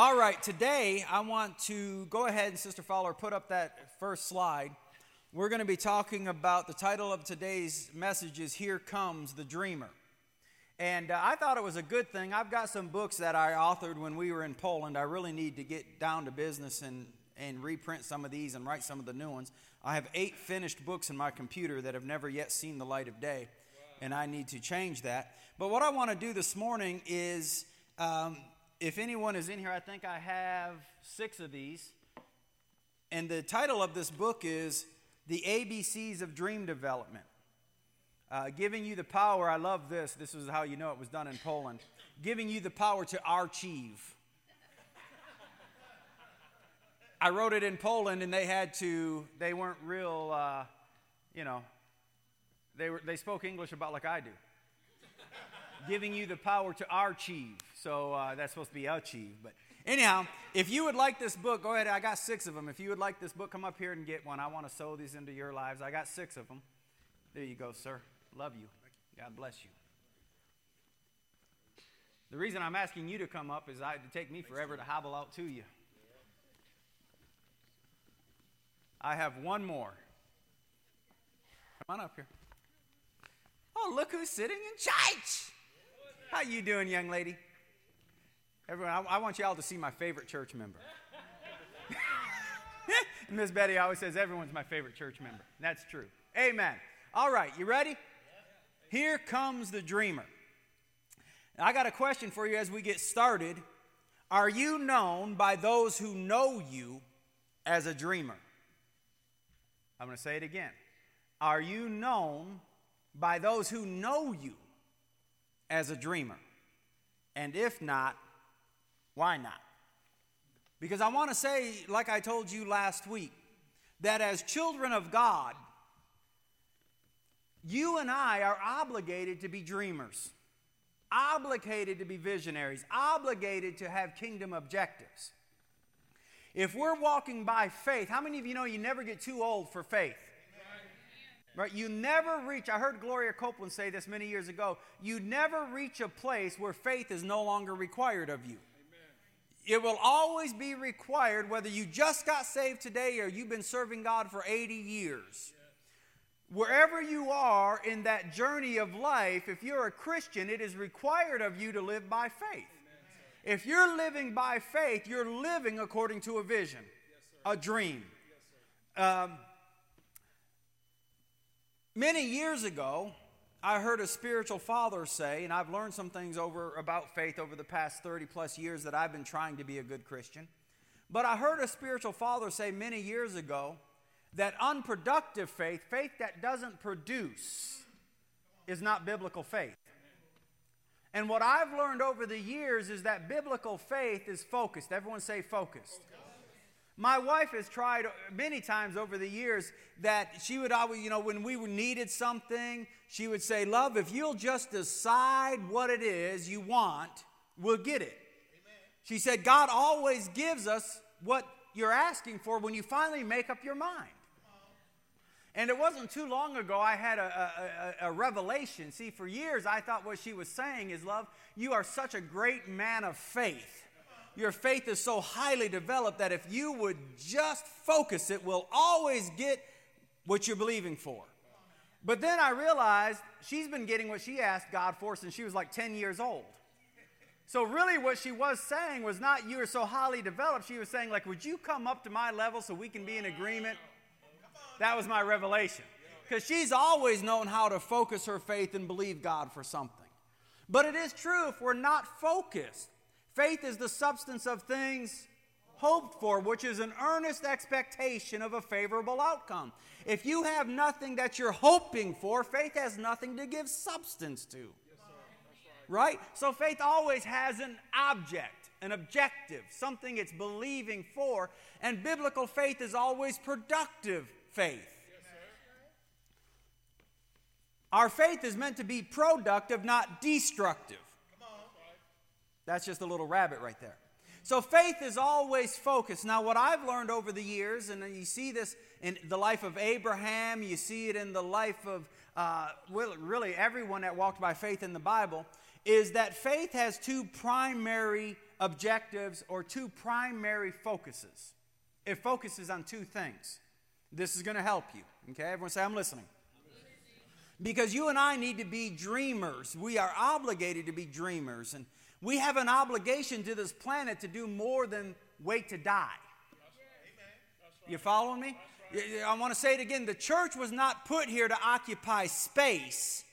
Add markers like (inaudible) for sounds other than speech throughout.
All right, today I want to go ahead and Sister Fowler put up that first slide. We're going to be talking about the title of today's message is Here Comes the Dreamer. And uh, I thought it was a good thing. I've got some books that I authored when we were in Poland. I really need to get down to business and, and reprint some of these and write some of the new ones. I have eight finished books in my computer that have never yet seen the light of day, and I need to change that. But what I want to do this morning is um, if anyone is in here, I think I have six of these. And the title of this book is The ABCs of Dream Development. Uh, giving you the power, I love this. This is how you know it was done in Poland. Giving you the power to achieve. I wrote it in Poland, and they had to, they weren't real, uh, you know, they, were, they spoke English about like I do. Giving you the power to achieve. So uh, that's supposed to be achieve. But anyhow, if you would like this book, go ahead. I got six of them. If you would like this book, come up here and get one. I want to sow these into your lives. I got six of them. There you go, sir. Love you. God bless you. The reason I'm asking you to come up is I, it'd take me forever to hobble out to you. I have one more. Come on up here. Oh, look who's sitting in church. How you doing, young lady? Everyone, I, I want you all to see my favorite church member. (laughs) Miss Betty always says everyone's my favorite church member. That's true. Amen. All right, you ready? Here comes the dreamer. Now, I got a question for you as we get started. Are you known by those who know you as a dreamer? I'm going to say it again. Are you known by those who know you as a dreamer? And if not, why not? Because I want to say, like I told you last week, that as children of God, you and I are obligated to be dreamers, obligated to be visionaries, obligated to have kingdom objectives. If we're walking by faith, how many of you know you never get too old for faith? Right? You never reach, I heard Gloria Copeland say this many years ago, you never reach a place where faith is no longer required of you. It will always be required whether you just got saved today or you've been serving God for 80 years. Wherever you are in that journey of life, if you're a Christian, it is required of you to live by faith. If you're living by faith, you're living according to a vision, a dream. Um, many years ago, I heard a spiritual father say, and I've learned some things over about faith over the past 30 plus years that I've been trying to be a good Christian. But I heard a spiritual father say many years ago that unproductive faith, faith that doesn't produce, is not biblical faith. And what I've learned over the years is that biblical faith is focused. Everyone say focused. My wife has tried many times over the years that she would always, you know, when we needed something, she would say, Love, if you'll just decide what it is you want, we'll get it. Amen. She said, God always gives us what you're asking for when you finally make up your mind. And it wasn't too long ago I had a, a, a, revelation. See, for years I thought what she was saying is, Love, you are such a great man of faith your faith is so highly developed that if you would just focus it, will always get what you're believing for. But then I realized she's been getting what she asked God for since she was like 10 years old. So really what she was saying was not you are so highly developed. She was saying like, would you come up to my level so we can be in agreement? That was my revelation. Because she's always known how to focus her faith and believe God for something. But it is true if we're not focused, Faith is the substance of things hoped for, which is an earnest expectation of a favorable outcome. If you have nothing that you're hoping for, faith has nothing to give substance to. Yes, right? So faith always has an object, an objective, something it's believing for, and biblical faith is always productive faith. Our faith is meant to be productive, not destructive. That's just a little rabbit right there. So faith is always focused. Now, what I've learned over the years, and you see this in the life of Abraham, you see it in the life of uh, really everyone that walked by faith in the Bible, is that faith has two primary objectives or two primary focuses. It focuses on two things. This is going to help you. Okay, everyone say, I'm listening. Because you and I need to be dreamers. We are obligated to be dreamers. And we have an obligation to this planet to do more than wait to die. You following me? I want to say it again. The church was not put here to occupy space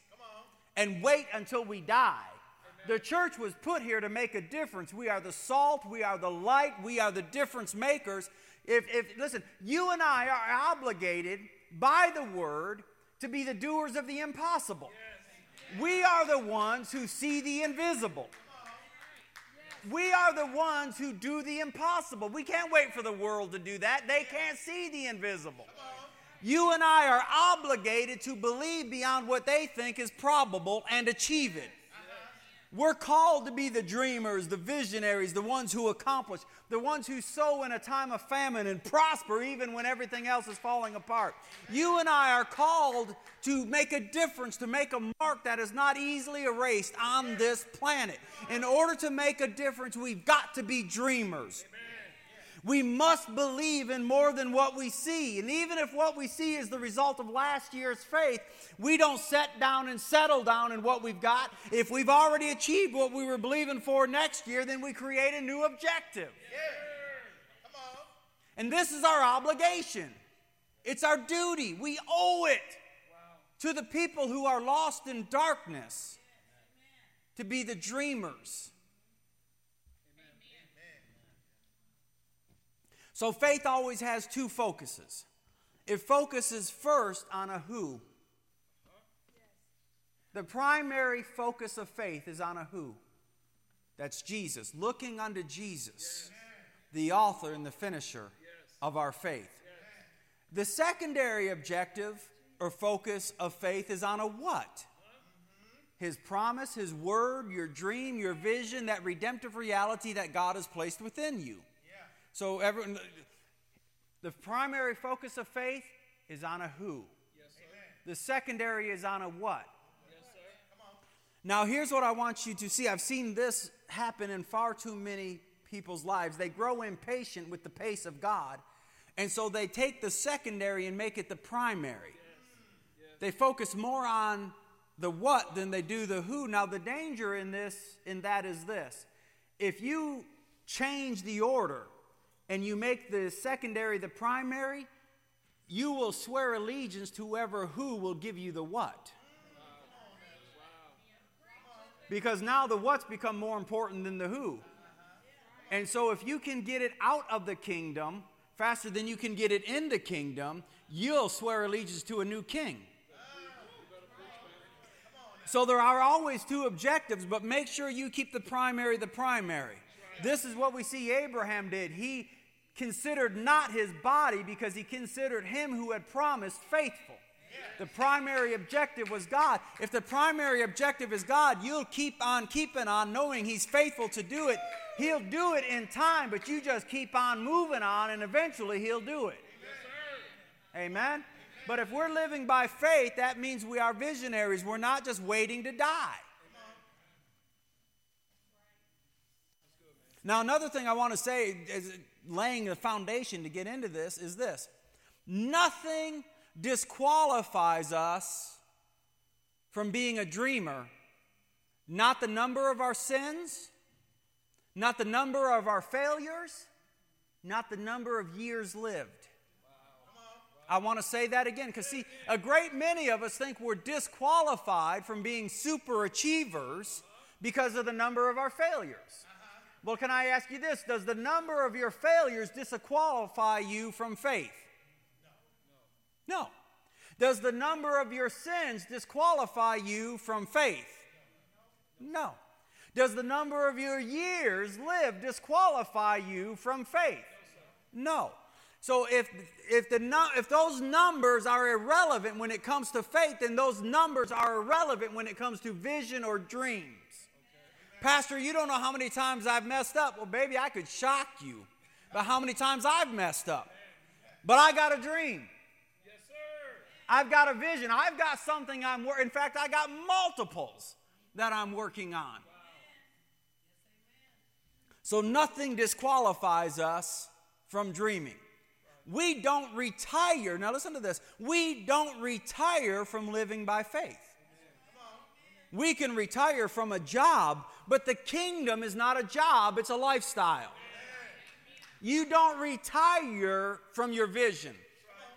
and wait until we die. The church was put here to make a difference. We are the salt, we are the light, we are the difference makers. If, if listen, you and I are obligated by the word to be the doers of the impossible. We are the ones who see the invisible. We are the ones who do the impossible. We can't wait for the world to do that. They can't see the invisible. You and I are obligated to believe beyond what they think is probable and achieve it. We're called to be the dreamers, the visionaries, the ones who accomplish, the ones who sow in a time of famine and prosper even when everything else is falling apart. You and I are called to make a difference, to make a mark that is not easily erased on this planet. In order to make a difference, we've got to be dreamers. We must believe in more than what we see. And even if what we see is the result of last year's faith, we don't set down and settle down in what we've got. If we've already achieved what we were believing for next year, then we create a new objective. Yeah. And this is our obligation. It's our duty. We owe it to the people who are lost in darkness to be the dreamers So faith always has two focuses. It focuses first on a who. The primary focus of faith is on a who. That's Jesus, looking unto Jesus, the author and the finisher of our faith. The secondary objective or focus of faith is on a what? His promise, His word, your dream, your vision, that redemptive reality that God has placed within you. So everyone, the primary focus of faith is on a who. Yes, the secondary is on a what. Yes, now, here's what I want you to see. I've seen this happen in far too many people's lives. They grow impatient with the pace of God, and so they take the secondary and make it the primary. Yes. They focus more on the what than they do the who. Now, the danger in this, in that is this: if you change the order and you make the secondary the primary, you will swear allegiance to whoever who will give you the what. Because now the what's become more important than the who. And so if you can get it out of the kingdom faster than you can get it in the kingdom, you'll swear allegiance to a new king. So there are always two objectives, but make sure you keep the primary the primary. This is what we see Abraham did. He considered not his body because he considered him who had promised faithful. The primary objective was God. If the primary objective is God, you'll keep on keeping on knowing He's faithful to do it. He'll do it in time, but you just keep on moving on and eventually He'll do it. Amen? But if we're living by faith, that means we are visionaries. We're not just waiting to die. Now, another thing I want to say is laying the foundation to get into this is this nothing disqualifies us from being a dreamer. Not the number of our sins, not the number of our failures, not the number of years lived. I want to say that again because, see, a great many of us think we're disqualified from being super achievers because of the number of our failures. Well, can I ask you this? Does the number of your failures disqualify you from faith? No. no. Does the number of your sins disqualify you from faith? No. Does the number of your years lived disqualify you from faith? No. So if if the if those numbers are irrelevant when it comes to faith, then those numbers are irrelevant when it comes to vision or dreams. Pastor, you don't know how many times I've messed up. Well, baby, I could shock you about how many times I've messed up. But I got a dream. Yes, sir. I've got a vision. I've got something I'm working. In fact, I got multiples that I'm working on. Wow. So nothing disqualifies us from dreaming. We don't retire. Now, listen to this. We don't retire from living by faith. We can retire from a job, but the kingdom is not a job, it's a lifestyle. You don't retire from your vision,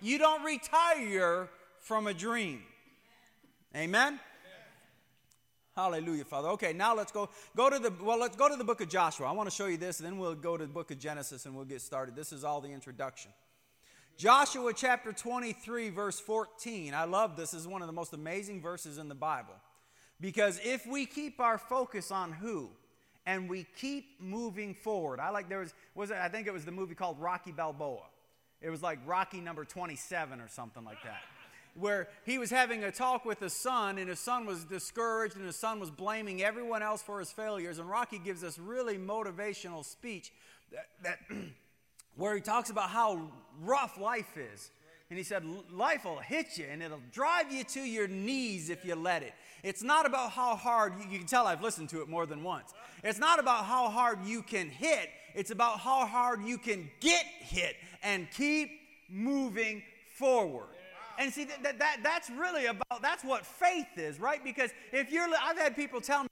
you don't retire from a dream. Amen? Hallelujah, Father. Okay, now let's go go to the well, let's go to the book of Joshua. I want to show you this, then we'll go to the book of Genesis and we'll get started. This is all the introduction. Joshua chapter 23, verse 14. I love this. This is one of the most amazing verses in the Bible. Because if we keep our focus on who and we keep moving forward, I like there was, was it, I think it was the movie called Rocky Balboa. It was like Rocky number 27 or something like that. Where he was having a talk with his son, and his son was discouraged, and his son was blaming everyone else for his failures. And Rocky gives this really motivational speech that, that (clears throat) where he talks about how rough life is. And he said, Life will hit you and it'll drive you to your knees if you let it. It's not about how hard, you can tell I've listened to it more than once. It's not about how hard you can hit, it's about how hard you can get hit and keep moving forward. And see, that, that, that's really about, that's what faith is, right? Because if you're, I've had people tell me,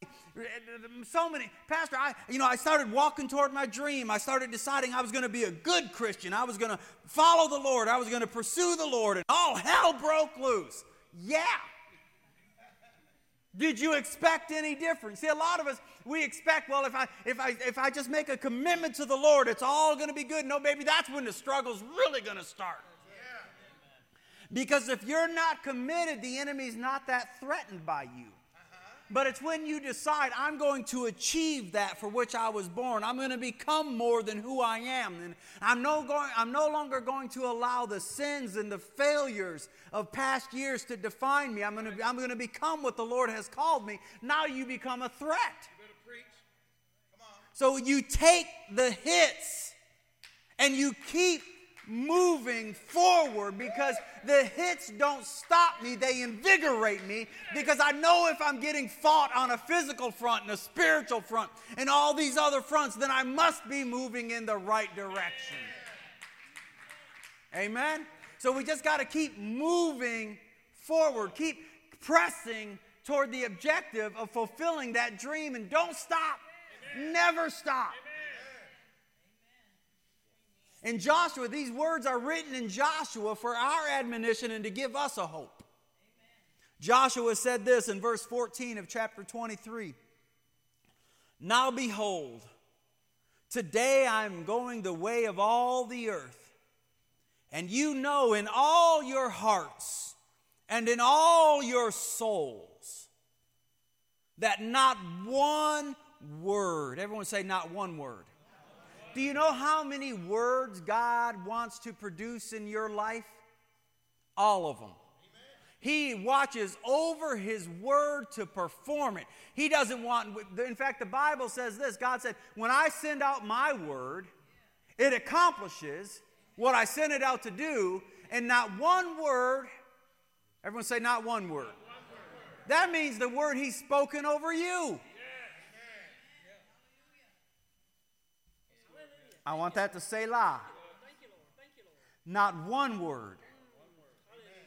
so many, Pastor, I, you know, I started walking toward my dream. I started deciding I was going to be a good Christian. I was going to follow the Lord. I was going to pursue the Lord. And all hell broke loose. Yeah. Did you expect any different? See, a lot of us, we expect, well, if I, if I, if I just make a commitment to the Lord, it's all going to be good. No, baby, that's when the struggle's really going to start. Because if you're not committed, the enemy's not that threatened by you. But it's when you decide, I'm going to achieve that for which I was born. I'm going to become more than who I am. And I'm no, going, I'm no longer going to allow the sins and the failures of past years to define me. I'm going to, I'm going to become what the Lord has called me. Now you become a threat. So you take the hits and you keep moving forward because the hits don't stop me, they invigorate me because I know if I'm getting fought on a physical front and a spiritual front and all these other fronts, then I must be moving in the right direction. Amen? So we just got to keep moving forward, keep pressing toward the objective of fulfilling that dream and don't stop. Never stop. In Joshua, these words are written in Joshua for our admonition and to give us a hope. Amen. Joshua said this in verse 14 of chapter 23 Now behold, today I'm going the way of all the earth, and you know in all your hearts and in all your souls that not one word, everyone say, not one word do you know how many words God wants to produce in your life? All of them. He watches over His word to perform it. He doesn't want, in fact, the Bible says this God said, When I send out my word, it accomplishes what I sent it out to do, and not one word, everyone say, not one word. That means the word He's spoken over you. I want that to say la. Not one word.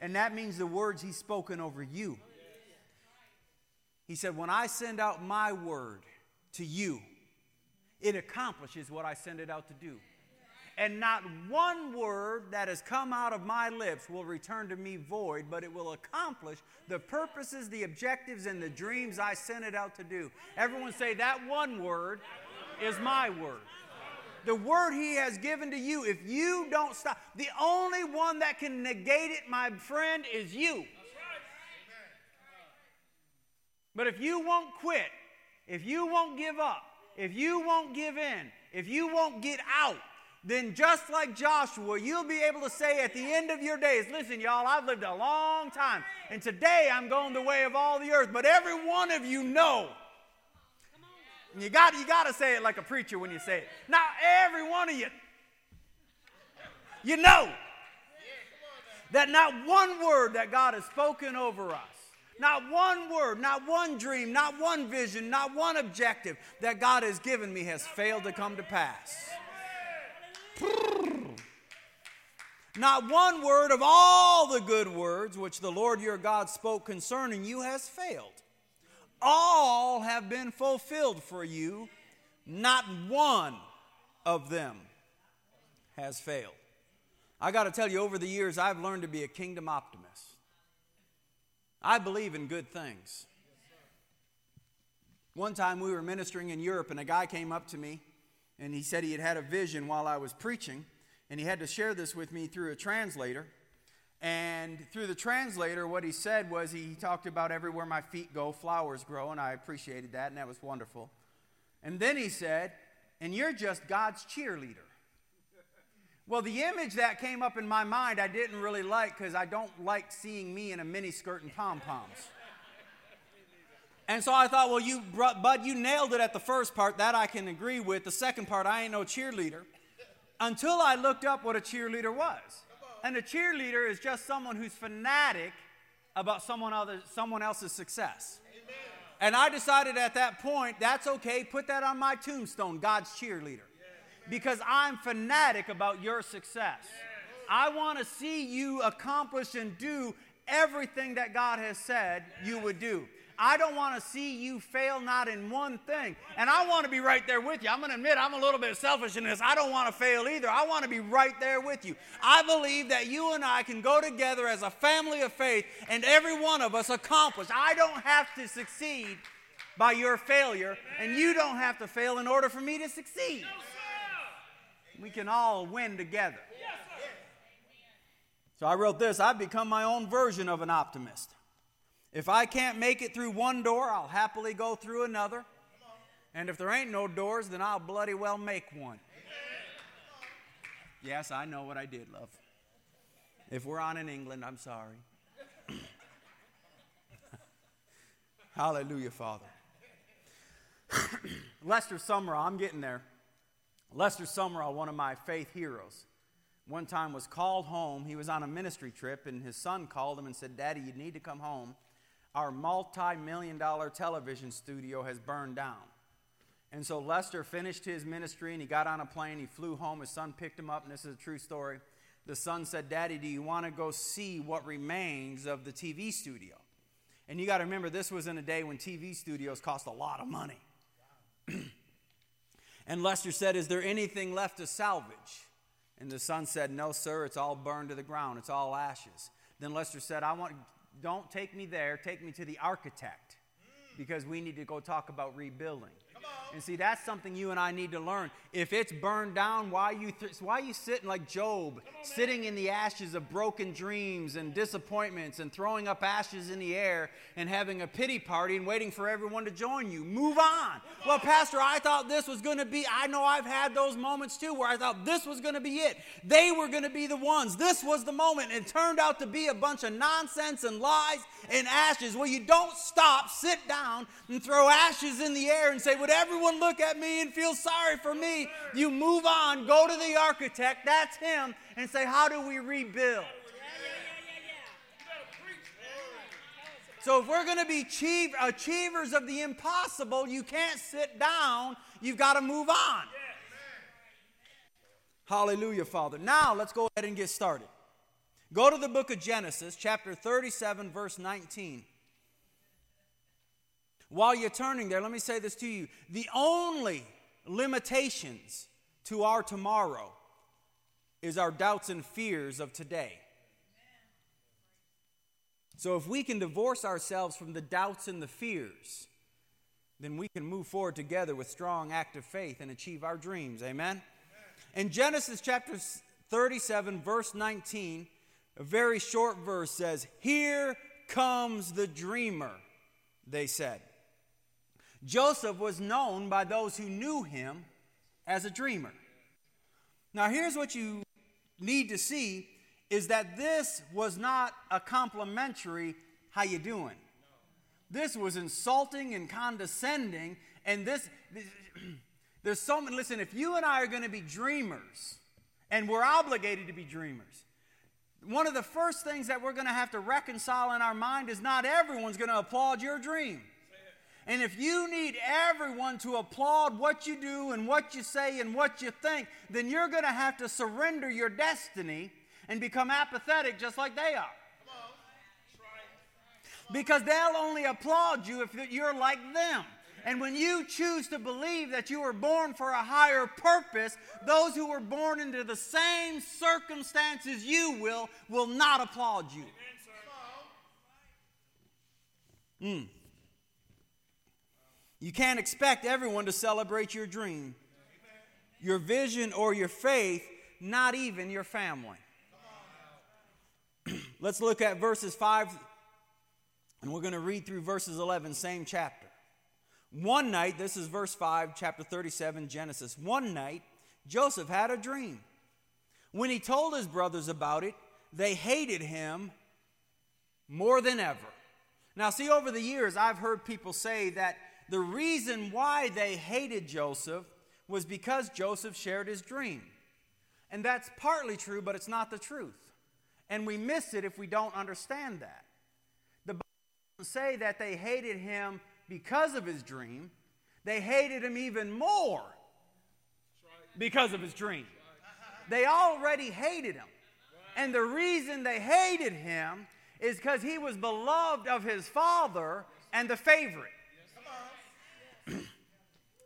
And that means the words he's spoken over you. He said, When I send out my word to you, it accomplishes what I send it out to do. And not one word that has come out of my lips will return to me void, but it will accomplish the purposes, the objectives, and the dreams I sent it out to do. Everyone say, That one word is my word the word he has given to you, if you don't stop, the only one that can negate it, my friend, is you. But if you won't quit, if you won't give up, if you won't give in, if you won't get out, then just like Joshua, you'll be able to say at the end of your days, listen, y'all, I've lived a long time, and today I'm going the way of all the earth. But every one of you know and you got you got to say it like a preacher when you say it. Now, every one of you, you know that not one word that God has spoken over us, Not one word, not one dream, not one vision, not one objective that God has given me has failed to come to pass. Not one word of all the good words which the Lord your God spoke concerning you has failed. All have been fulfilled for you, not one of them has failed. I got to tell you, over the years, I've learned to be a kingdom optimist. I believe in good things. One time we were ministering in Europe, and a guy came up to me and he said he had had a vision while I was preaching, and he had to share this with me through a translator. And through the translator, what he said was he talked about everywhere my feet go, flowers grow, and I appreciated that, and that was wonderful. And then he said, and you're just God's cheerleader. Well, the image that came up in my mind I didn't really like because I don't like seeing me in a mini skirt and pom poms. And so I thought, well, you, Bud, you nailed it at the first part. That I can agree with. The second part, I ain't no cheerleader. Until I looked up what a cheerleader was. And a cheerleader is just someone who's fanatic about someone, other, someone else's success. Amen. And I decided at that point, that's okay, put that on my tombstone, God's cheerleader. Because I'm fanatic about your success. I want to see you accomplish and do everything that God has said you would do. I don't want to see you fail not in one thing. And I want to be right there with you. I'm going to admit I'm a little bit selfish in this. I don't want to fail either. I want to be right there with you. I believe that you and I can go together as a family of faith and every one of us accomplish. I don't have to succeed by your failure, and you don't have to fail in order for me to succeed. We can all win together. So I wrote this I've become my own version of an optimist. If I can't make it through one door, I'll happily go through another. And if there ain't no doors, then I'll bloody well make one. Yes, I know what I did, love. If we're on in England, I'm sorry. (laughs) Hallelujah, Father. (clears throat) Lester Sumrall, I'm getting there. Lester Sumrall, one of my faith heroes, one time was called home. He was on a ministry trip, and his son called him and said, Daddy, you need to come home our multi million dollar television studio has burned down. And so Lester finished his ministry and he got on a plane. He flew home. His son picked him up, and this is a true story. The son said, Daddy, do you want to go see what remains of the TV studio? And you got to remember, this was in a day when TV studios cost a lot of money. (clears throat) and Lester said, Is there anything left to salvage? And the son said, No, sir, it's all burned to the ground, it's all ashes. Then Lester said, I want, don't take me there, take me to the architect because we need to go talk about rebuilding. And see, that's something you and I need to learn. If it's burned down, why you th- why you sitting like Job, sitting in the ashes of broken dreams and disappointments, and throwing up ashes in the air and having a pity party and waiting for everyone to join you? Move on. Well, Pastor, I thought this was going to be. I know I've had those moments too, where I thought this was going to be it. They were going to be the ones. This was the moment. It turned out to be a bunch of nonsense and lies and ashes. Well, you don't stop, sit down, and throw ashes in the air and say, "Would everyone?" look at me and feel sorry for me. You move on, go to the architect, that's him, and say, How do we rebuild? So, if we're going to be achieve, achievers of the impossible, you can't sit down. You've got to move on. Hallelujah, Father. Now, let's go ahead and get started. Go to the book of Genesis, chapter 37, verse 19. While you're turning there, let me say this to you. The only limitations to our tomorrow is our doubts and fears of today. So, if we can divorce ourselves from the doubts and the fears, then we can move forward together with strong, active faith and achieve our dreams. Amen? In Genesis chapter 37, verse 19, a very short verse says, Here comes the dreamer, they said. Joseph was known by those who knew him as a dreamer. Now, here's what you need to see is that this was not a complimentary, how you doing? This was insulting and condescending, and this, (clears throat) there's so many, listen, if you and I are going to be dreamers, and we're obligated to be dreamers, one of the first things that we're going to have to reconcile in our mind is not everyone's going to applaud your dream. And if you need everyone to applaud what you do and what you say and what you think, then you're going to have to surrender your destiny and become apathetic just like they are. Because they'll only applaud you if you're like them. And when you choose to believe that you were born for a higher purpose, those who were born into the same circumstances you will, will not applaud you. Mm. You can't expect everyone to celebrate your dream, your vision, or your faith, not even your family. (clears throat) Let's look at verses 5, and we're going to read through verses 11, same chapter. One night, this is verse 5, chapter 37, Genesis. One night, Joseph had a dream. When he told his brothers about it, they hated him more than ever. Now, see, over the years, I've heard people say that the reason why they hated Joseph was because Joseph shared his dream. And that's partly true, but it's not the truth. And we miss it if we don't understand that. The Bible doesn't say that they hated him because of his dream, they hated him even more because of his dream. They already hated him. And the reason they hated him is because he was beloved of his father and the favorite.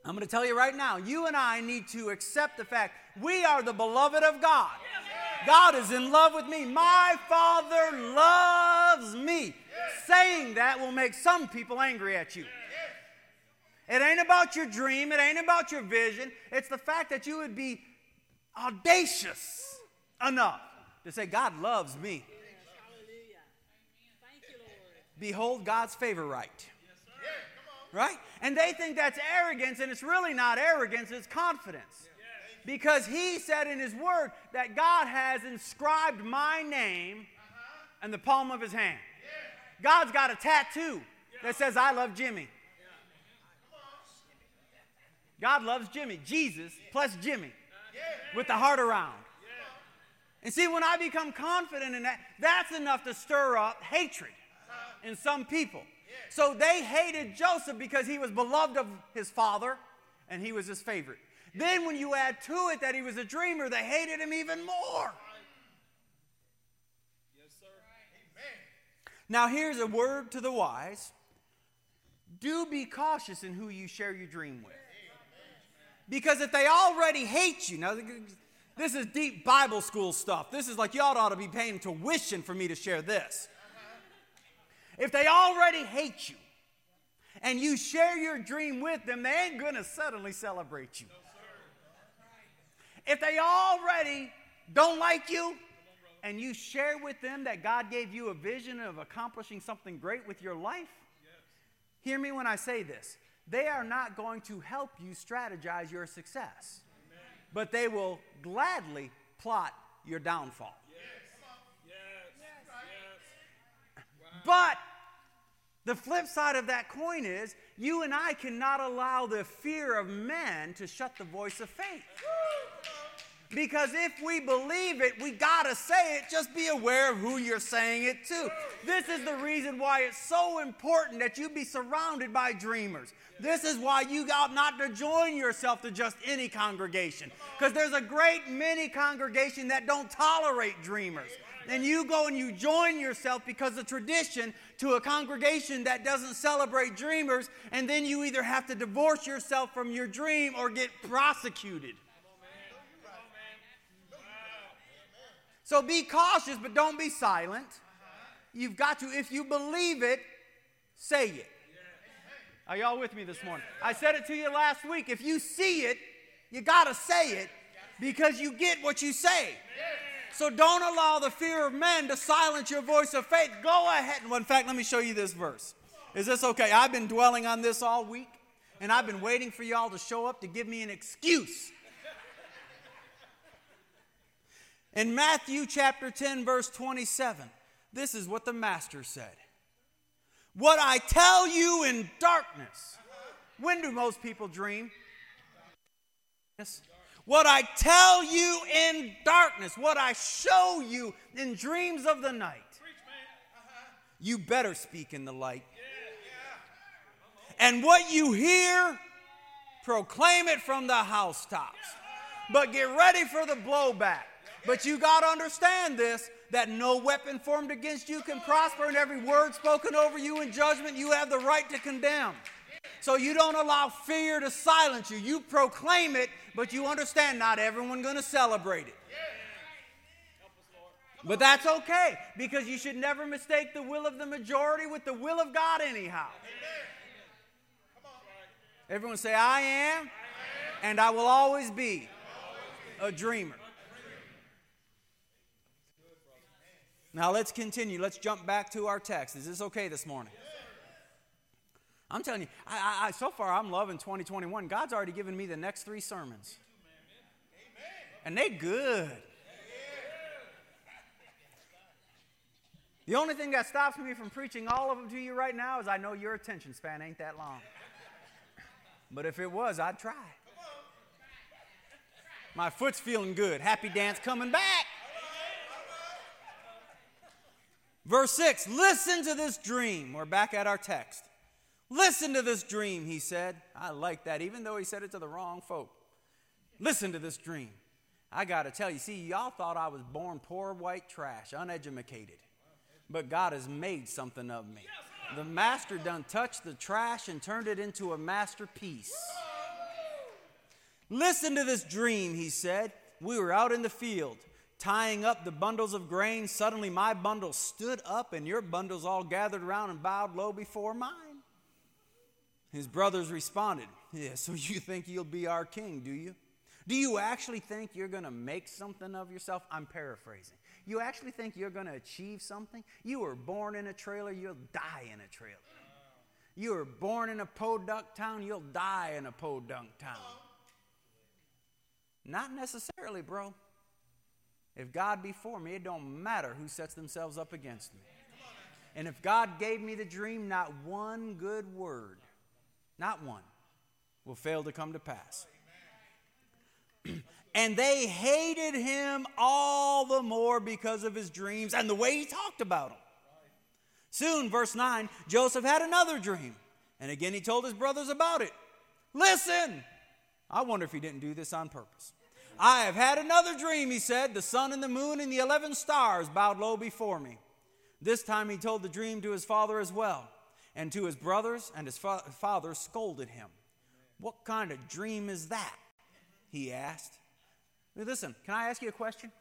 I'm going to tell you right now, you and I need to accept the fact we are the beloved of God. God is in love with me. My Father loves me. Saying that will make some people angry at you. It ain't about your dream, it ain't about your vision. It's the fact that you would be audacious enough to say, God loves me. Behold God's favor right. Right? And they think that's arrogance, and it's really not arrogance, it's confidence. Because he said in his word that God has inscribed my name in the palm of his hand. God's got a tattoo that says, I love Jimmy. God loves Jimmy. Jesus plus Jimmy with the heart around. And see, when I become confident in that, that's enough to stir up hatred in some people. So they hated Joseph because he was beloved of his father and he was his favorite. Then, when you add to it that he was a dreamer, they hated him even more. Yes, sir. Amen. Now, here's a word to the wise do be cautious in who you share your dream with. Because if they already hate you, now this is deep Bible school stuff. This is like y'all ought to be paying tuition for me to share this. If they already hate you and you share your dream with them, they ain't going to suddenly celebrate you. If they already don't like you and you share with them that God gave you a vision of accomplishing something great with your life, hear me when I say this. They are not going to help you strategize your success, but they will gladly plot your downfall. Yes. Yes. But the flip side of that coin is you and I cannot allow the fear of men to shut the voice of faith. Because if we believe it, we got to say it. Just be aware of who you're saying it to. This is the reason why it's so important that you be surrounded by dreamers. This is why you got not to join yourself to just any congregation. Because there's a great many congregation that don't tolerate dreamers. And you go and you join yourself because of tradition to a congregation that doesn't celebrate dreamers, and then you either have to divorce yourself from your dream or get prosecuted. So be cautious, but don't be silent. You've got to, if you believe it, say it. Are y'all with me this morning? I said it to you last week. If you see it, you got to say it because you get what you say. So don't allow the fear of men to silence your voice of faith. Go ahead. Well, in fact, let me show you this verse. Is this okay? I've been dwelling on this all week, and I've been waiting for y'all to show up to give me an excuse. In Matthew chapter 10, verse 27, this is what the Master said what I tell you in darkness. When do most people dream? Yes. What I tell you in darkness, what I show you in dreams of the night, you better speak in the light. And what you hear, proclaim it from the housetops. But get ready for the blowback. But you got to understand this that no weapon formed against you can prosper, and every word spoken over you in judgment you have the right to condemn. So you don't allow fear to silence you. You proclaim it, but you understand not everyone going to celebrate it. But that's okay because you should never mistake the will of the majority with the will of God anyhow. Everyone say I am and I will always be a dreamer. Now let's continue. Let's jump back to our text. Is this okay this morning? I'm telling you, I, I, so far I'm loving 2021. God's already given me the next three sermons. And they good. The only thing that stops me from preaching all of them to you right now is I know your attention span ain't that long. But if it was, I'd try. My foot's feeling good. Happy dance coming back. Verse 6 Listen to this dream. We're back at our text. Listen to this dream, he said. I like that, even though he said it to the wrong folk. Listen to this dream. I got to tell you, see, y'all thought I was born poor white trash, uneducated. But God has made something of me. The master done touched the trash and turned it into a masterpiece. Listen to this dream, he said. We were out in the field tying up the bundles of grain. Suddenly, my bundle stood up, and your bundles all gathered around and bowed low before mine. His brothers responded, Yeah, so you think you'll be our king, do you? Do you actually think you're going to make something of yourself? I'm paraphrasing. You actually think you're going to achieve something? You were born in a trailer, you'll die in a trailer. You were born in a podunk town, you'll die in a podunk town. Not necessarily, bro. If God be for me, it don't matter who sets themselves up against me. And if God gave me the dream, not one good word, not one, will fail to come to pass. (clears throat) and they hated him all the more because of his dreams and the way he talked about them. Soon, verse 9, Joseph had another dream. And again, he told his brothers about it. Listen! I wonder if he didn't do this on purpose. I have had another dream, he said. The sun and the moon and the 11 stars bowed low before me. This time he told the dream to his father as well, and to his brothers, and his fa- father scolded him. What kind of dream is that? He asked. Listen, can I ask you a question?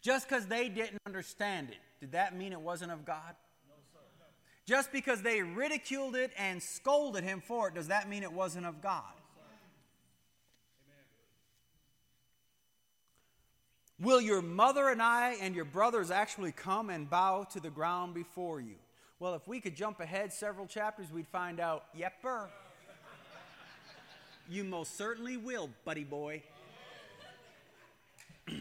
Just because they didn't understand it, did that mean it wasn't of God? No, sir. Just because they ridiculed it and scolded him for it, does that mean it wasn't of God? Will your mother and I and your brothers actually come and bow to the ground before you? Well, if we could jump ahead several chapters, we'd find out, yepper. you most certainly will, buddy boy. (clears throat)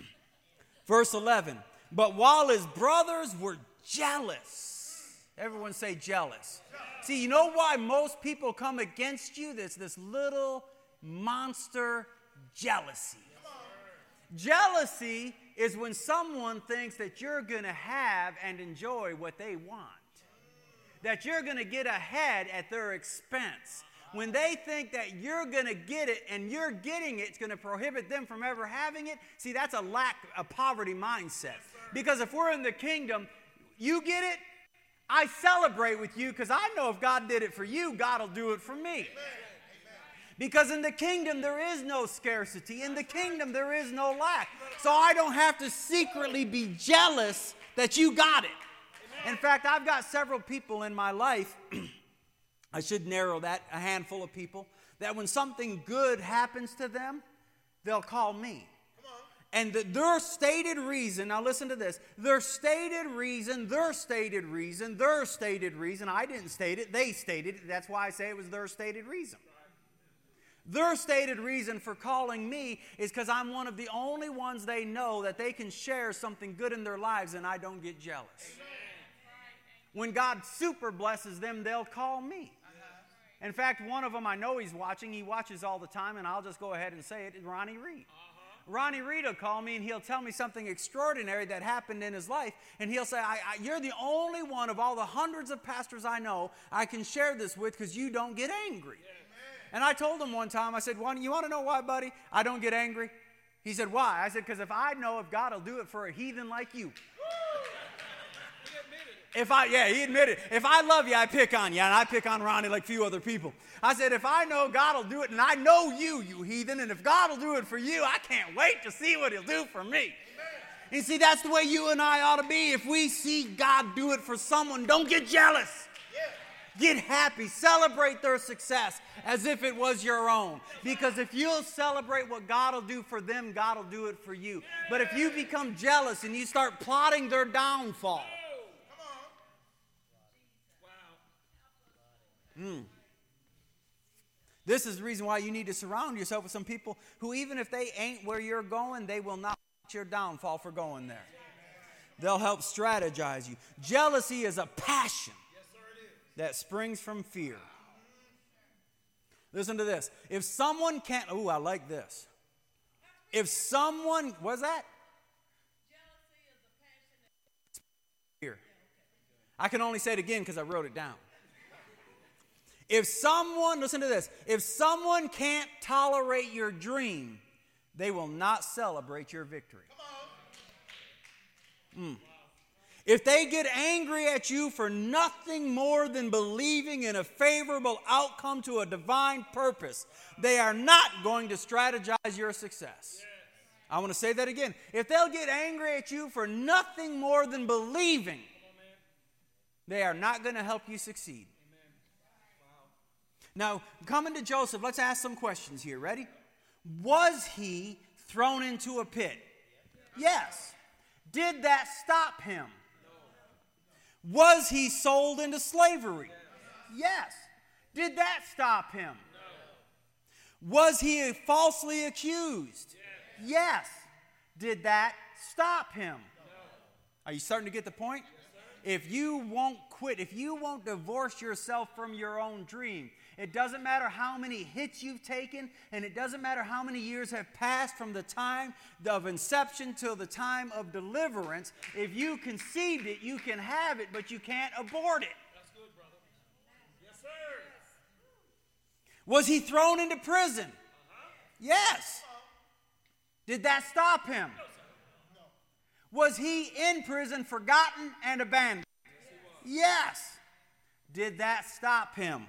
Verse 11. But while his brothers were jealous, everyone say jealous. See, you know why most people come against you? There's this little monster jealousy. Jealousy is when someone thinks that you're going to have and enjoy what they want, that you're going to get ahead at their expense. When they think that you're going to get it and you're getting it, it's going to prohibit them from ever having it. See, that's a lack, a poverty mindset. Because if we're in the kingdom, you get it, I celebrate with you because I know if God did it for you, God will do it for me. Because in the kingdom, there is no scarcity. In the kingdom, there is no lack. So I don't have to secretly be jealous that you got it. In fact, I've got several people in my life, (clears throat) I should narrow that, a handful of people, that when something good happens to them, they'll call me. And the, their stated reason, now listen to this, their stated reason, their stated reason, their stated reason, I didn't state it, they stated it. That's why I say it was their stated reason. Their stated reason for calling me is because I'm one of the only ones they know that they can share something good in their lives and I don't get jealous. When God super blesses them, they'll call me. Uh-huh. In fact, one of them I know he's watching. He watches all the time, and I'll just go ahead and say it. Ronnie Reed. Uh-huh. Ronnie Reed will call me and he'll tell me something extraordinary that happened in his life. And he'll say, I, I, You're the only one of all the hundreds of pastors I know I can share this with because you don't get angry. And I told him one time, I said, well, You want to know why, buddy? I don't get angry. He said, Why? I said, Because if I know if God will do it for a heathen like you, if I, yeah, he admitted, if I love you, I pick on you, and I pick on Ronnie like few other people. I said, if I know God will do it, and I know you, you heathen, and if God will do it for you, I can't wait to see what he'll do for me. Amen. And see, that's the way you and I ought to be. If we see God do it for someone, don't get jealous. Get happy. Celebrate their success as if it was your own. Because if you'll celebrate what God will do for them, God will do it for you. But if you become jealous and you start plotting their downfall, Mm. This is the reason why you need to surround yourself with some people who, even if they ain't where you're going, they will not your downfall for going there. They'll help strategize you. Jealousy is a passion that springs from fear. Listen to this. If someone can't, oh, I like this. If someone, what's that? Jealousy is a passionate fear. I can only say it again because I wrote it down. If someone, listen to this, if someone can't tolerate your dream, they will not celebrate your victory. Mm. If they get angry at you for nothing more than believing in a favorable outcome to a divine purpose, they are not going to strategize your success. I want to say that again. If they'll get angry at you for nothing more than believing, they are not going to help you succeed. Now, coming to Joseph, let's ask some questions here. Ready? Was he thrown into a pit? Yes. Did that stop him? Was he sold into slavery? Yes. Did that stop him? No. Was he falsely accused? Yes. Did that stop him? Are you starting to get the point? If you won't quit, if you won't divorce yourself from your own dream, it doesn't matter how many hits you've taken, and it doesn't matter how many years have passed from the time of inception till the time of deliverance. If you conceived it, you can have it, but you can't abort it. That's good, brother. Yes, sir. Was he thrown into prison? Uh-huh. Yes. Did that stop him? No, was he in prison, forgotten, and abandoned? Yes. Did that stop him?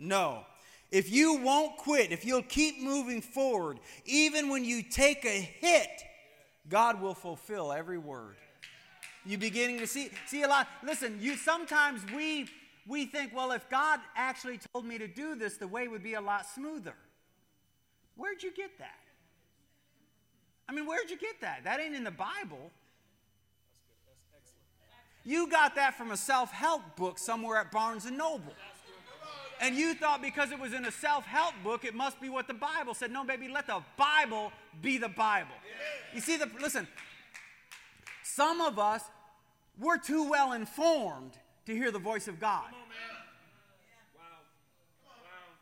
No. If you won't quit, if you'll keep moving forward, even when you take a hit, God will fulfill every word. You beginning to see see a lot. Listen, you sometimes we we think, well, if God actually told me to do this, the way would be a lot smoother. Where'd you get that? I mean, where'd you get that? That ain't in the Bible. You got that from a self-help book somewhere at Barnes and Noble. And you thought because it was in a self help book, it must be what the Bible said. No, baby, let the Bible be the Bible. You see, the, listen, some of us, we're too well informed to hear the voice of God.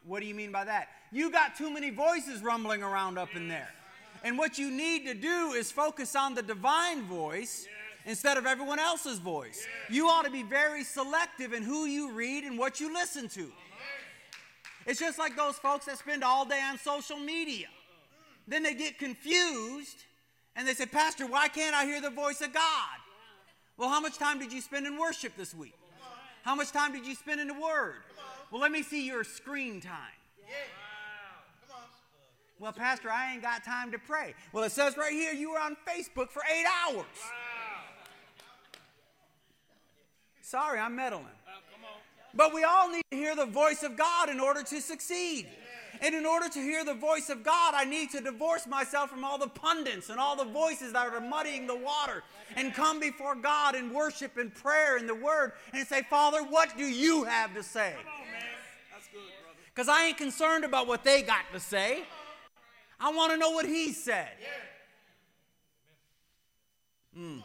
What do you mean by that? You got too many voices rumbling around up in there. And what you need to do is focus on the divine voice instead of everyone else's voice. You ought to be very selective in who you read and what you listen to. It's just like those folks that spend all day on social media. Then they get confused and they say, Pastor, why can't I hear the voice of God? Well, how much time did you spend in worship this week? How much time did you spend in the Word? Well, let me see your screen time. Well, Pastor, I ain't got time to pray. Well, it says right here you were on Facebook for eight hours. Sorry, I'm meddling. But we all need to hear the voice of God in order to succeed. And in order to hear the voice of God, I need to divorce myself from all the pundits and all the voices that are muddying the water and come before God in worship and prayer and the word and say, Father, what do you have to say? Because I ain't concerned about what they got to say. I want to know what he said. Mm.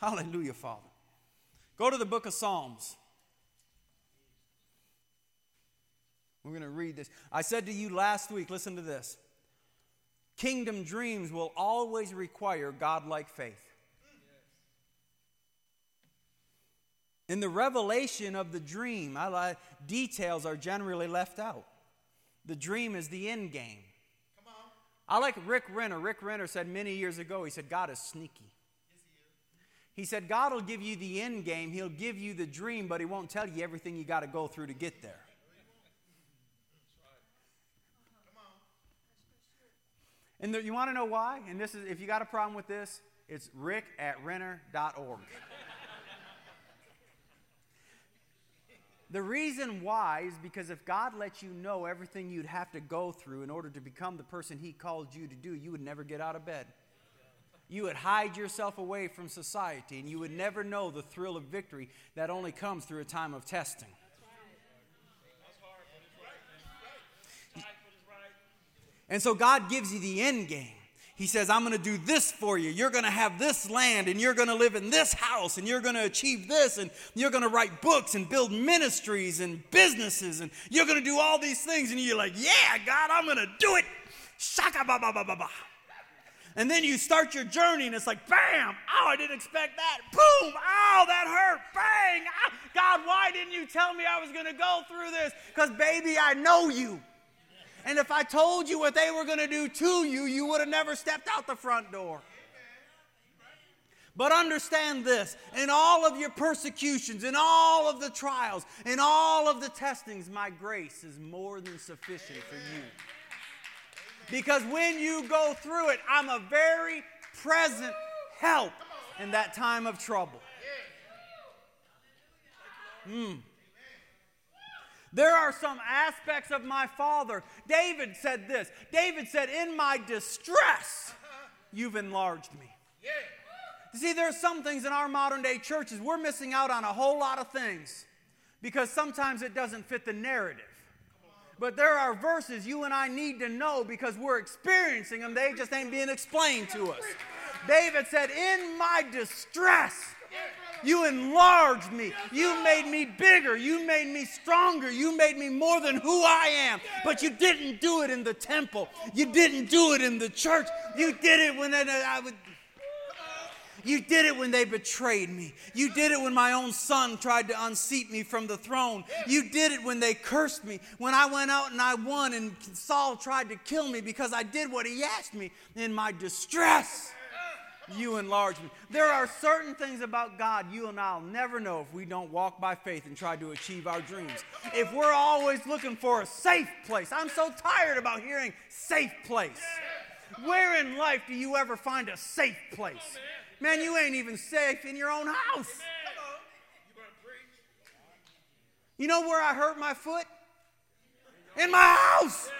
Hallelujah, Father. Go to the book of Psalms. We're going to read this. I said to you last week, listen to this. Kingdom dreams will always require godlike faith. In the revelation of the dream, I, details are generally left out. The dream is the end game. I like Rick Renner. Rick Renner said many years ago, he said, God is sneaky. He said, God will give you the end game, He'll give you the dream, but He won't tell you everything you got to go through to get there. And you want to know why? And this is, if you got a problem with this, it's rick at renner.org. the reason why is because if God let you know everything you'd have to go through in order to become the person He called you to do, you would never get out of bed. You would hide yourself away from society, and you would never know the thrill of victory that only comes through a time of testing. And so God gives you the end game. He says, I'm going to do this for you. You're going to have this land, and you're going to live in this house, and you're going to achieve this, and you're going to write books and build ministries and businesses, and you're going to do all these things. And you're like, Yeah, God, I'm going to do it. Shaka ba ba ba ba ba. And then you start your journey, and it's like, bam! Oh, I didn't expect that. Boom! Oh, that hurt. Bang! Oh, God, why didn't you tell me I was going to go through this? Because, baby, I know you. And if I told you what they were going to do to you, you would have never stepped out the front door. But understand this in all of your persecutions, in all of the trials, in all of the testings, my grace is more than sufficient for you. Because when you go through it, I'm a very present help in that time of trouble. Hmm. There are some aspects of my father. David said this David said, In my distress, you've enlarged me. You see, there are some things in our modern day churches, we're missing out on a whole lot of things because sometimes it doesn't fit the narrative. But there are verses you and I need to know because we're experiencing them, they just ain't being explained to us. David said, In my distress, you enlarged me. You made me bigger. You made me stronger. You made me more than who I am. But you didn't do it in the temple. You didn't do it in the church. You did it when I would. You did it when they betrayed me. You did it when my own son tried to unseat me from the throne. You did it when they cursed me. When I went out and I won and Saul tried to kill me because I did what he asked me in my distress you enlarge me. There are certain things about God you and I'll never know if we don't walk by faith and try to achieve our dreams. If we're always looking for a safe place, I'm so tired about hearing safe place. Where in life do you ever find a safe place? Man, you ain't even safe in your own house. You know where I hurt my foot? In my house.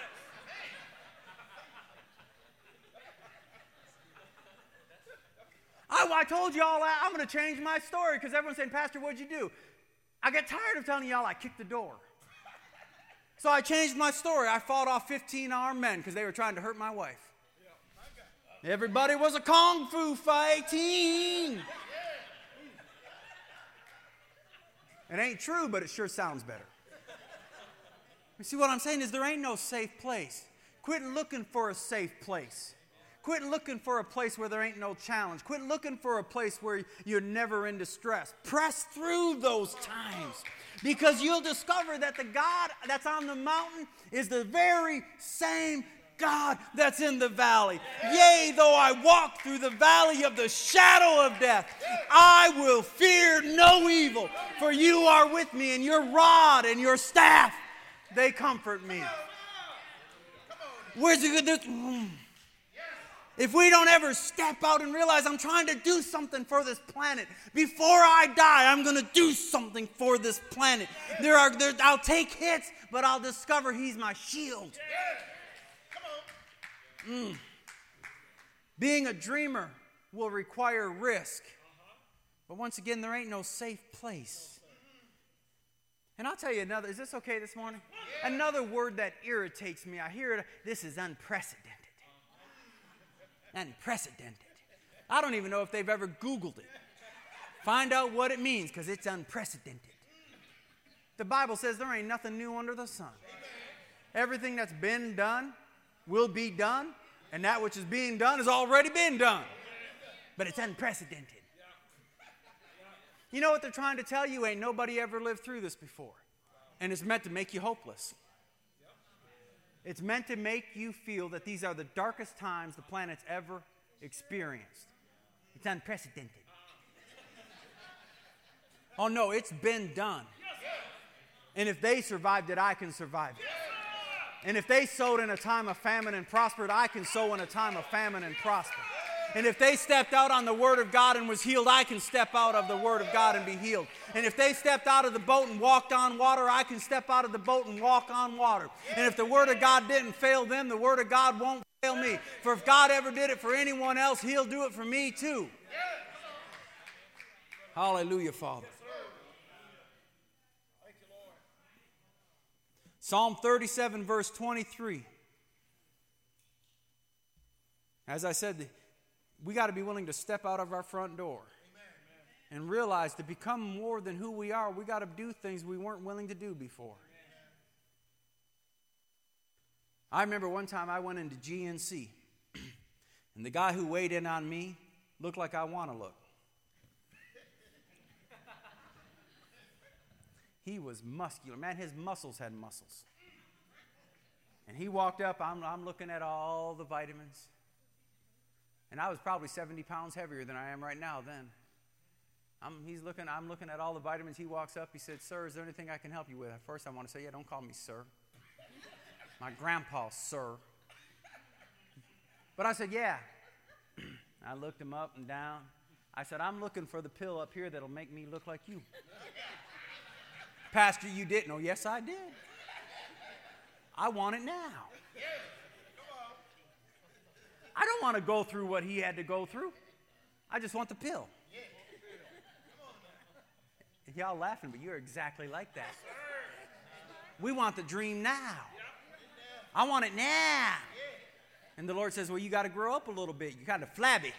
Oh, I, I told y'all I'm going to change my story because everyone's saying, Pastor, what'd you do? I got tired of telling y'all I kicked the door. So I changed my story. I fought off 15 armed men because they were trying to hurt my wife. Everybody was a kung fu fighting. It ain't true, but it sure sounds better. You see, what I'm saying is there ain't no safe place. Quit looking for a safe place. Quit looking for a place where there ain't no challenge. Quit looking for a place where you're never in distress. Press through those times because you'll discover that the God that's on the mountain is the very same God that's in the valley. Yea, though I walk through the valley of the shadow of death, I will fear no evil, for you are with me, and your rod and your staff, they comfort me. Where's the good? If we don't ever step out and realize I'm trying to do something for this planet, before I die, I'm going to do something for this planet. There are, there, I'll take hits, but I'll discover He's my shield. Mm. Being a dreamer will require risk. But once again, there ain't no safe place. And I'll tell you another, is this okay this morning? Another word that irritates me. I hear it, this is unprecedented unprecedented. I don't even know if they've ever Googled it. Find out what it means because it's unprecedented. The Bible says there ain't nothing new under the sun. Everything that's been done will be done, and that which is being done has already been done. But it's unprecedented. You know what they're trying to tell you? Ain't nobody ever lived through this before. And it's meant to make you hopeless. It's meant to make you feel that these are the darkest times the planet's ever experienced. It's unprecedented. Oh no, it's been done. And if they survived it, I can survive it. And if they sowed in a time of famine and prospered, I can sow in a time of famine and prosper. And if they stepped out on the Word of God and was healed, I can step out of the Word of God and be healed. And if they stepped out of the boat and walked on water, I can step out of the boat and walk on water. And if the Word of God didn't fail them, the Word of God won't fail me. For if God ever did it for anyone else, He'll do it for me too. Hallelujah, Father. Psalm 37, verse 23. As I said, we got to be willing to step out of our front door and realize to become more than who we are, we got to do things we weren't willing to do before. I remember one time I went into GNC, (clears throat) and the guy who weighed in on me looked like I want to look. (laughs) He was muscular. Man, his muscles had muscles. And he walked up, I'm, I'm looking at all the vitamins. And I was probably 70 pounds heavier than I am right now then. I'm, he's looking, I'm looking at all the vitamins. He walks up. He said, Sir, is there anything I can help you with? At first, I want to say, Yeah, don't call me sir. (laughs) My grandpa, sir. But I said, Yeah. (clears throat) I looked him up and down. I said, I'm looking for the pill up here that'll make me look like you. (laughs) Pastor, you didn't. Oh, yes, I did. I want it now. I don't want to go through what he had to go through. I just want the pill. Y'all laughing, but you're exactly like that. We want the dream now. I want it now. And the Lord says, Well, you got to grow up a little bit. You're kind of flabby.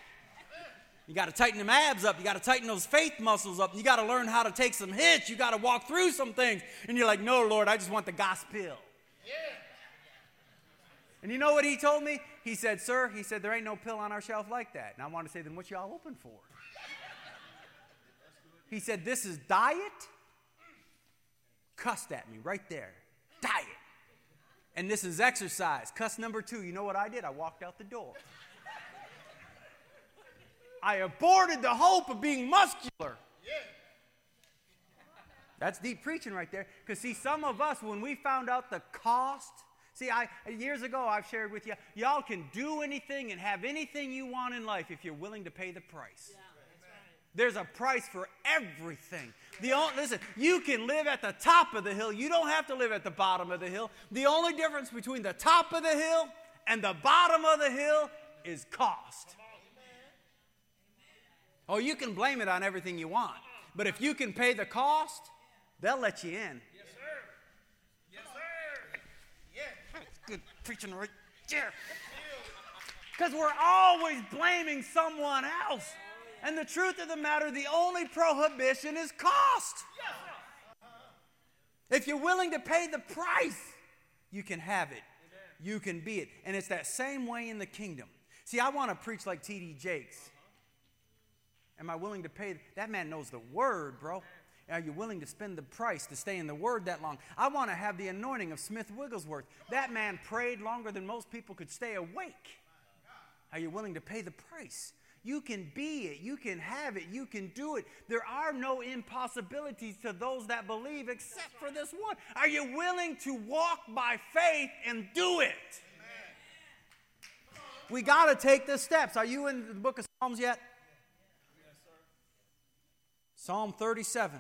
You got to tighten them abs up. You got to tighten those faith muscles up. You got to learn how to take some hits. You got to walk through some things. And you're like, no, Lord, I just want the gospel. And you know what he told me? He said, sir, he said, there ain't no pill on our shelf like that. And I want to say, then what y'all open for? He said, this is diet. Cussed at me right there. Diet. And this is exercise. Cuss number two. You know what I did? I walked out the door. I aborted the hope of being muscular. That's deep preaching right there. Because, see, some of us, when we found out the cost, see, I, years ago I've shared with you, y'all can do anything and have anything you want in life if you're willing to pay the price. Yeah, There's a price for everything. The only, listen, you can live at the top of the hill. You don't have to live at the bottom of the hill. The only difference between the top of the hill and the bottom of the hill is cost. Oh, you can blame it on everything you want. But if you can pay the cost, they'll let you in. Yes, sir. Yes, sir. Yeah. That's good preaching right there. Because we're always blaming someone else. And the truth of the matter, the only prohibition is cost. If you're willing to pay the price, you can have it. You can be it. And it's that same way in the kingdom. See, I want to preach like T.D. Jakes. Am I willing to pay? That man knows the word, bro. Are you willing to spend the price to stay in the Word that long? I want to have the anointing of Smith Wigglesworth. That man prayed longer than most people could stay awake. Are you willing to pay the price? You can be it. You can have it. You can do it. There are no impossibilities to those that believe except for this one. Are you willing to walk by faith and do it? We got to take the steps. Are you in the book of Psalms yet? Psalm 37,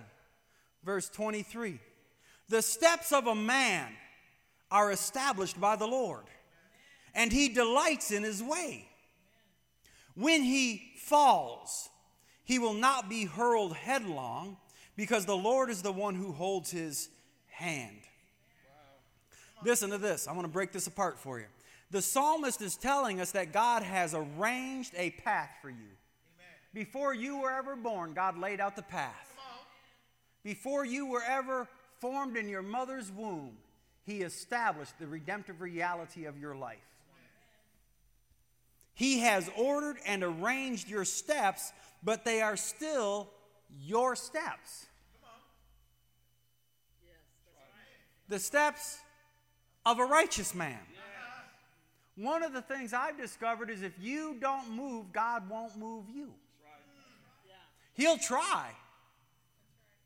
verse 23. The steps of a man are established by the Lord, and he delights in his way. When he falls, he will not be hurled headlong, because the Lord is the one who holds his hand. Listen to this. I want to break this apart for you. The psalmist is telling us that God has arranged a path for you. Before you were ever born, God laid out the path. Before you were ever formed in your mother's womb, He established the redemptive reality of your life. He has ordered and arranged your steps, but they are still your steps. The steps of a righteous man. One of the things I've discovered is if you don't move, God won't move you. He'll try,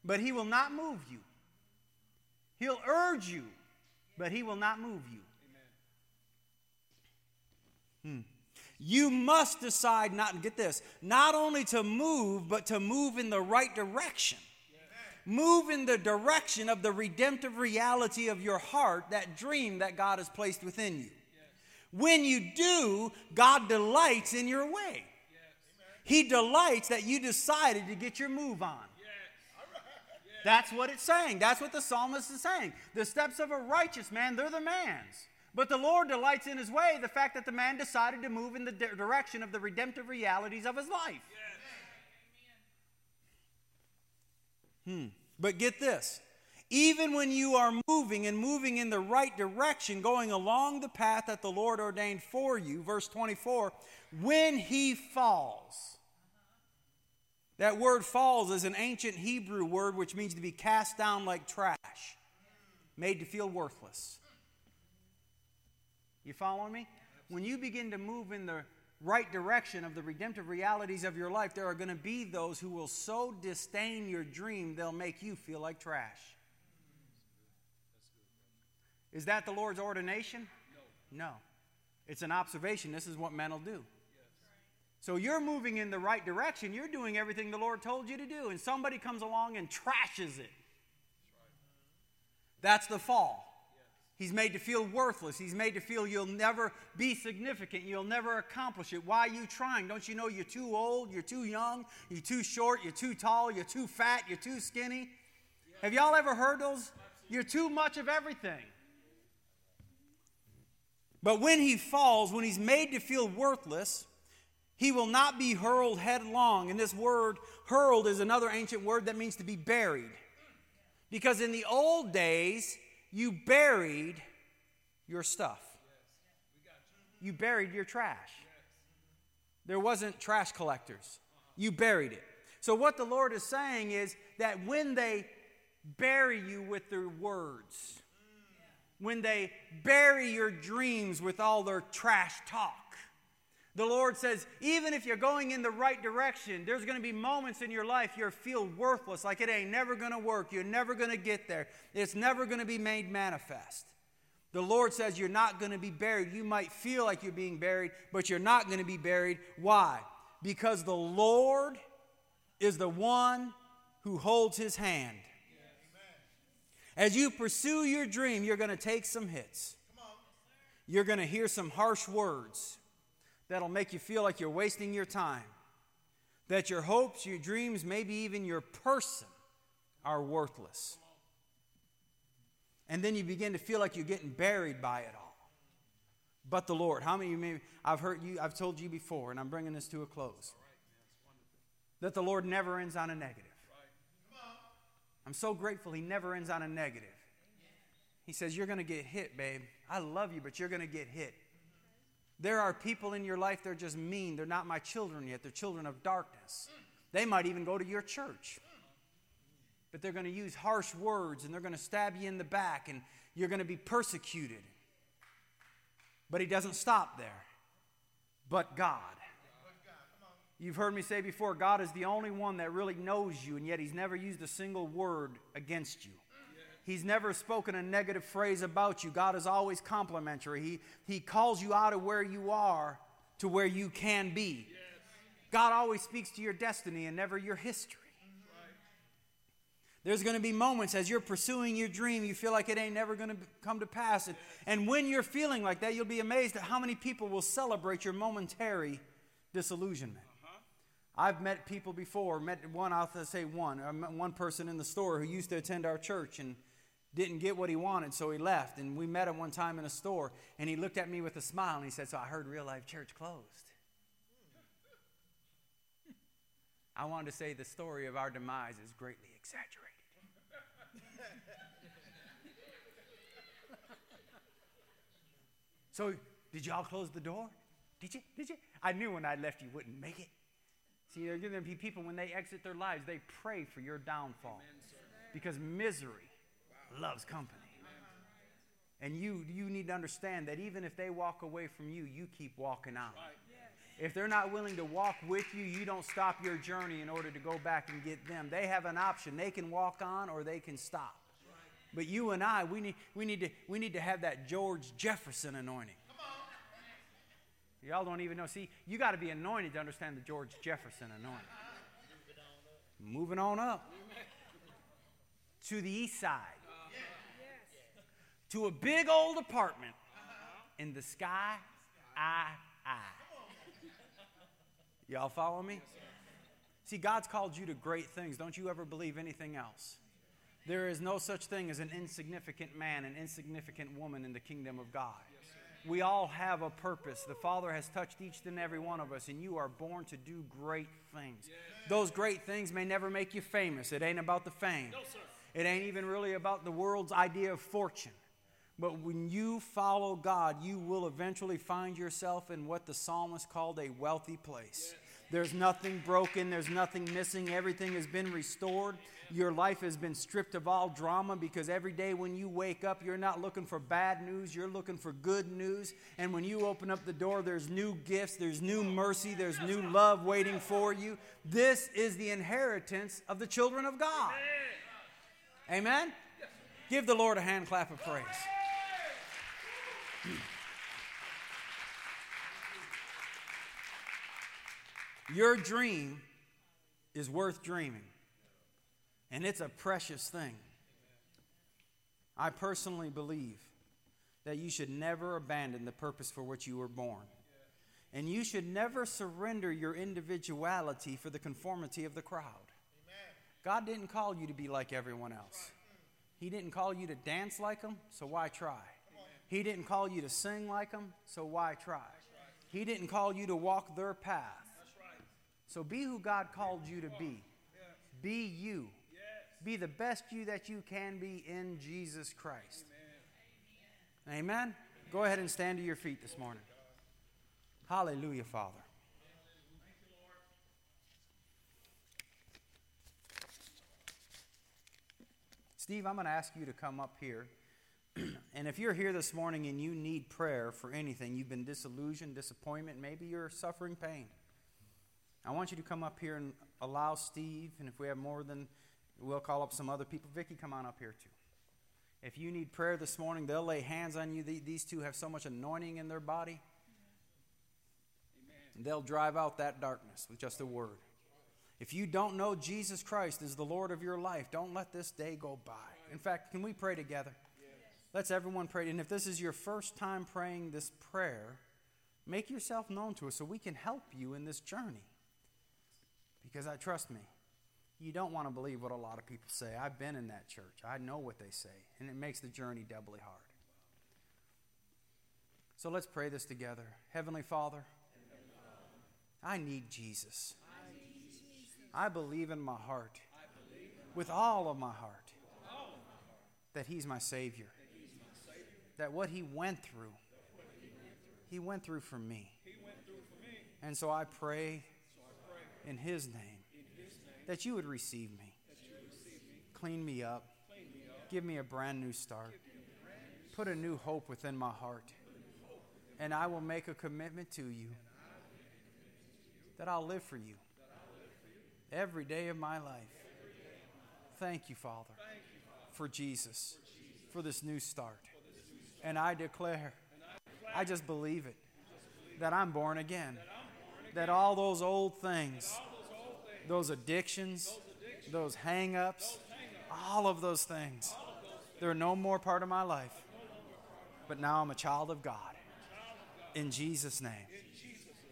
but He will not move you. He'll urge you, but He will not move you. Hmm. You must decide not, get this, not only to move, but to move in the right direction. Move in the direction of the redemptive reality of your heart, that dream that God has placed within you. When you do, God delights in your way. He delights that you decided to get your move on. That's what it's saying. That's what the psalmist is saying. The steps of a righteous man, they're the man's. But the Lord delights in his way the fact that the man decided to move in the direction of the redemptive realities of his life. Hmm. But get this even when you are moving and moving in the right direction, going along the path that the Lord ordained for you, verse 24, when he falls. That word falls is an ancient Hebrew word which means to be cast down like trash, made to feel worthless. You following me? When you begin to move in the right direction of the redemptive realities of your life, there are going to be those who will so disdain your dream they'll make you feel like trash. Is that the Lord's ordination? No. It's an observation. This is what men will do. So you're moving in the right direction. You're doing everything the Lord told you to do, and somebody comes along and trashes it. That's the fall. He's made to feel worthless. He's made to feel you'll never be significant. You'll never accomplish it. Why are you trying? Don't you know you're too old? You're too young? You're too short? You're too tall? You're too fat? You're too skinny? Have y'all ever heard those? You're too much of everything. But when he falls, when he's made to feel worthless, he will not be hurled headlong. And this word, hurled, is another ancient word that means to be buried. Because in the old days, you buried your stuff. You buried your trash. There wasn't trash collectors. You buried it. So, what the Lord is saying is that when they bury you with their words, when they bury your dreams with all their trash talk, the Lord says, even if you're going in the right direction, there's going to be moments in your life you feel worthless, like it ain't never going to work. You're never going to get there. It's never going to be made manifest. The Lord says you're not going to be buried. You might feel like you're being buried, but you're not going to be buried. Why? Because the Lord is the one who holds his hand. As you pursue your dream, you're going to take some hits. You're going to hear some harsh words that'll make you feel like you're wasting your time. That your hopes, your dreams, maybe even your person are worthless. And then you begin to feel like you're getting buried by it all. But the Lord, how many of you maybe, I've heard you, I've told you before, and I'm bringing this to a close, that the Lord never ends on a negative. I'm so grateful He never ends on a negative. He says, You're going to get hit, babe. I love you, but you're going to get hit. There are people in your life, they're just mean. They're not my children yet, they're children of darkness. They might even go to your church. But they're going to use harsh words and they're going to stab you in the back and you're going to be persecuted. But he doesn't stop there. But God. You've heard me say before, God is the only one that really knows you, and yet He's never used a single word against you. He's never spoken a negative phrase about you. God is always complimentary. He, he calls you out of where you are to where you can be. God always speaks to your destiny and never your history. There's going to be moments as you're pursuing your dream, you feel like it ain't never going to come to pass. And, and when you're feeling like that, you'll be amazed at how many people will celebrate your momentary disillusionment. I've met people before, met one, I'll say one, one person in the store who used to attend our church, and didn't get what he wanted, so he left. And we met him one time in a store, and he looked at me with a smile and he said, So I heard Real Life Church closed. I wanted to say the story of our demise is greatly exaggerated. So, did y'all close the door? Did you? Did you? I knew when I left you wouldn't make it. See, there are going to be people when they exit their lives, they pray for your downfall because misery loves company. And you, you need to understand that even if they walk away from you, you keep walking on. If they're not willing to walk with you, you don't stop your journey in order to go back and get them. They have an option. They can walk on or they can stop. But you and I, we need, we need, to, we need to have that George Jefferson anointing. Y'all don't even know. See, you got to be anointed to understand the George Jefferson anointing. Moving on up to the east side, to a big old apartment in the sky, I, I. Y'all follow me? See, God's called you to great things. Don't you ever believe anything else. There is no such thing as an insignificant man, an insignificant woman in the kingdom of God. We all have a purpose. The Father has touched each and every one of us, and you are born to do great things. Those great things may never make you famous. It ain't about the fame, it ain't even really about the world's idea of fortune. But when you follow God, you will eventually find yourself in what the psalmist called a wealthy place. There's nothing broken, there's nothing missing, everything has been restored. Your life has been stripped of all drama because every day when you wake up, you're not looking for bad news, you're looking for good news. And when you open up the door, there's new gifts, there's new mercy, there's new love waiting for you. This is the inheritance of the children of God. Amen? Give the Lord a hand clap of praise. Hmm. Your dream is worth dreaming, and it's a precious thing. I personally believe that you should never abandon the purpose for which you were born. And you should never surrender your individuality for the conformity of the crowd. God didn't call you to be like everyone else. He didn't call you to dance like them, so why try? He didn't call you to sing like them, so why try? He didn't call you to walk their path. So be who God called you to be. Be you. Be the best you that you can be in Jesus Christ. Amen. Go ahead and stand to your feet this morning. Hallelujah, Father. Steve, I'm going to ask you to come up here. And if you're here this morning and you need prayer for anything, you've been disillusioned, disappointment, maybe you're suffering pain. I want you to come up here and allow Steve, and if we have more than, we'll call up some other people. Vicky, come on up here too. If you need prayer this morning, they'll lay hands on you. These two have so much anointing in their body. They'll drive out that darkness with just a word. If you don't know Jesus Christ as the Lord of your life, don't let this day go by. In fact, can we pray together? Let's everyone pray. And if this is your first time praying this prayer, make yourself known to us so we can help you in this journey. Because I trust me, you don't want to believe what a lot of people say. I've been in that church. I know what they say, and it makes the journey doubly hard. So let's pray this together. Heavenly Father, I need Jesus. I believe in my heart, with all of my heart, that He's my Savior. That what He went through, He went through for me. And so I pray in His name that you would receive me, clean me up, give me a brand new start, put a new hope within my heart, and I will make a commitment to you that I'll live for you every day of my life. Thank you, Father, for Jesus, for this new start. And I declare, I just believe it, that I'm born again that all those old things, those addictions, those hang ups, all of those things, they're no more part of my life. But now I'm a child of God. In Jesus' name.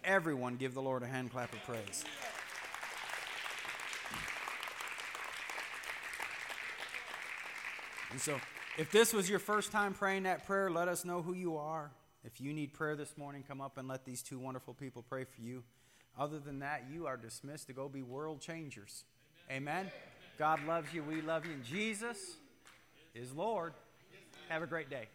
Everyone give the Lord a hand clap of praise. And so, if this was your first time praying that prayer, let us know who you are. If you need prayer this morning, come up and let these two wonderful people pray for you. Other than that, you are dismissed to go be world changers. Amen. Amen. God loves you. We love you. And Jesus is Lord. Have a great day.